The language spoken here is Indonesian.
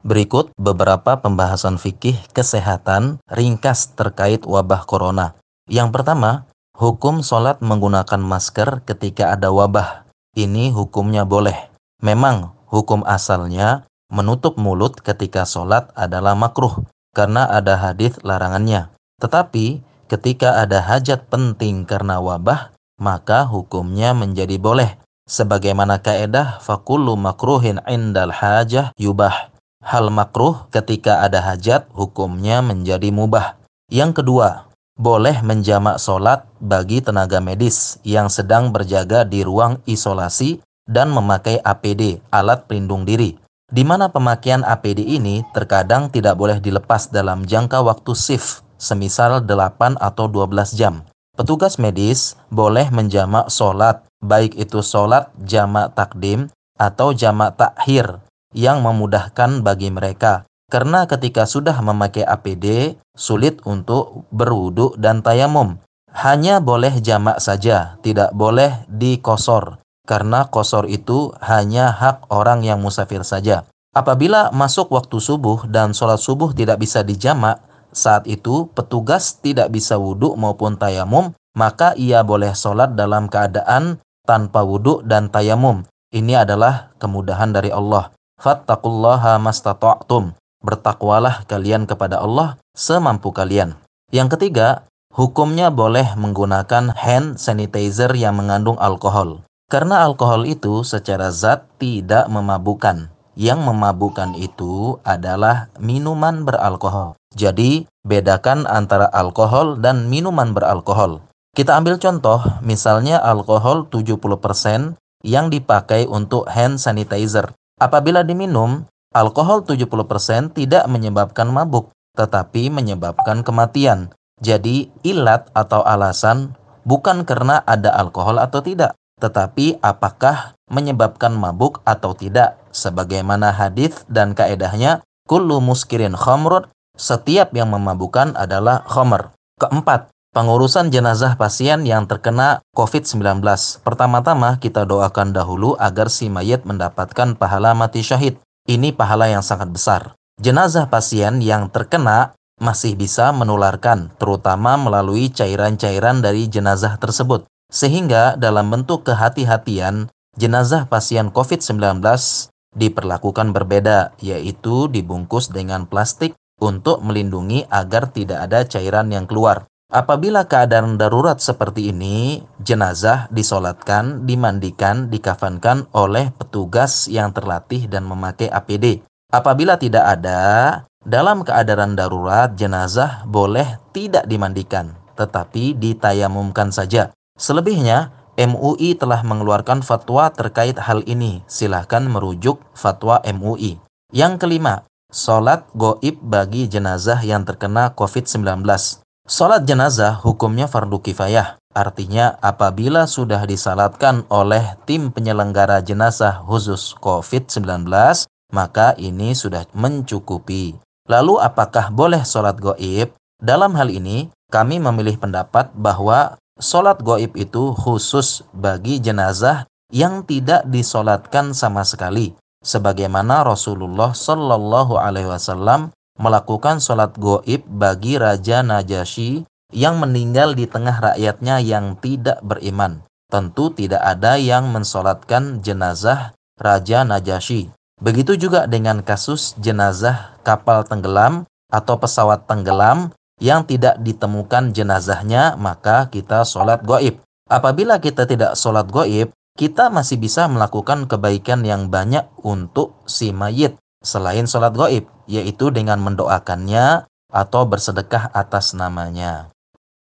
Berikut beberapa pembahasan fikih kesehatan ringkas terkait wabah corona. Yang pertama, hukum sholat menggunakan masker ketika ada wabah. Ini hukumnya boleh. Memang hukum asalnya menutup mulut ketika sholat adalah makruh karena ada hadis larangannya. Tetapi ketika ada hajat penting karena wabah, maka hukumnya menjadi boleh. Sebagaimana kaedah fakulu makruhin indal hajah yubah hal makruh ketika ada hajat hukumnya menjadi mubah. Yang kedua, boleh menjamak solat bagi tenaga medis yang sedang berjaga di ruang isolasi dan memakai APD, alat pelindung diri. Di mana pemakaian APD ini terkadang tidak boleh dilepas dalam jangka waktu shift, semisal 8 atau 12 jam. Petugas medis boleh menjamak solat, baik itu solat jamak takdim atau jamak takhir yang memudahkan bagi mereka. Karena ketika sudah memakai APD, sulit untuk berwudu dan tayamum. Hanya boleh jamak saja, tidak boleh dikosor. Karena kosor itu hanya hak orang yang musafir saja. Apabila masuk waktu subuh dan sholat subuh tidak bisa dijamak, saat itu petugas tidak bisa wudhu maupun tayamum, maka ia boleh sholat dalam keadaan tanpa wudhu dan tayamum. Ini adalah kemudahan dari Allah fattaqullaha mastata'tum. Bertakwalah kalian kepada Allah semampu kalian. Yang ketiga, hukumnya boleh menggunakan hand sanitizer yang mengandung alkohol. Karena alkohol itu secara zat tidak memabukkan. Yang memabukkan itu adalah minuman beralkohol. Jadi, bedakan antara alkohol dan minuman beralkohol. Kita ambil contoh, misalnya alkohol 70% yang dipakai untuk hand sanitizer. Apabila diminum, alkohol 70% tidak menyebabkan mabuk, tetapi menyebabkan kematian. Jadi, ilat atau alasan bukan karena ada alkohol atau tidak, tetapi apakah menyebabkan mabuk atau tidak. Sebagaimana hadis dan kaedahnya, kullu muskirin khamrun, setiap yang memabukkan adalah khamr. Keempat, Pengurusan jenazah pasien yang terkena COVID-19. Pertama-tama kita doakan dahulu agar si mayat mendapatkan pahala mati syahid. Ini pahala yang sangat besar. Jenazah pasien yang terkena masih bisa menularkan, terutama melalui cairan-cairan dari jenazah tersebut. Sehingga dalam bentuk kehati-hatian, jenazah pasien COVID-19 diperlakukan berbeda, yaitu dibungkus dengan plastik untuk melindungi agar tidak ada cairan yang keluar. Apabila keadaan darurat seperti ini, jenazah disolatkan, dimandikan, dikafankan oleh petugas yang terlatih dan memakai APD. Apabila tidak ada, dalam keadaan darurat, jenazah boleh tidak dimandikan, tetapi ditayamumkan saja. Selebihnya, MUI telah mengeluarkan fatwa terkait hal ini. Silahkan merujuk fatwa MUI. Yang kelima, solat goib bagi jenazah yang terkena COVID-19. Salat jenazah hukumnya fardu kifayah. Artinya apabila sudah disalatkan oleh tim penyelenggara jenazah khusus COVID-19, maka ini sudah mencukupi. Lalu apakah boleh sholat goib? Dalam hal ini, kami memilih pendapat bahwa sholat goib itu khusus bagi jenazah yang tidak disolatkan sama sekali. Sebagaimana Rasulullah Shallallahu Alaihi Wasallam melakukan sholat goib bagi Raja Najasyi yang meninggal di tengah rakyatnya yang tidak beriman. Tentu tidak ada yang mensolatkan jenazah Raja Najasyi. Begitu juga dengan kasus jenazah kapal tenggelam atau pesawat tenggelam yang tidak ditemukan jenazahnya, maka kita sholat goib. Apabila kita tidak sholat goib, kita masih bisa melakukan kebaikan yang banyak untuk si mayit selain sholat goib, yaitu dengan mendoakannya atau bersedekah atas namanya.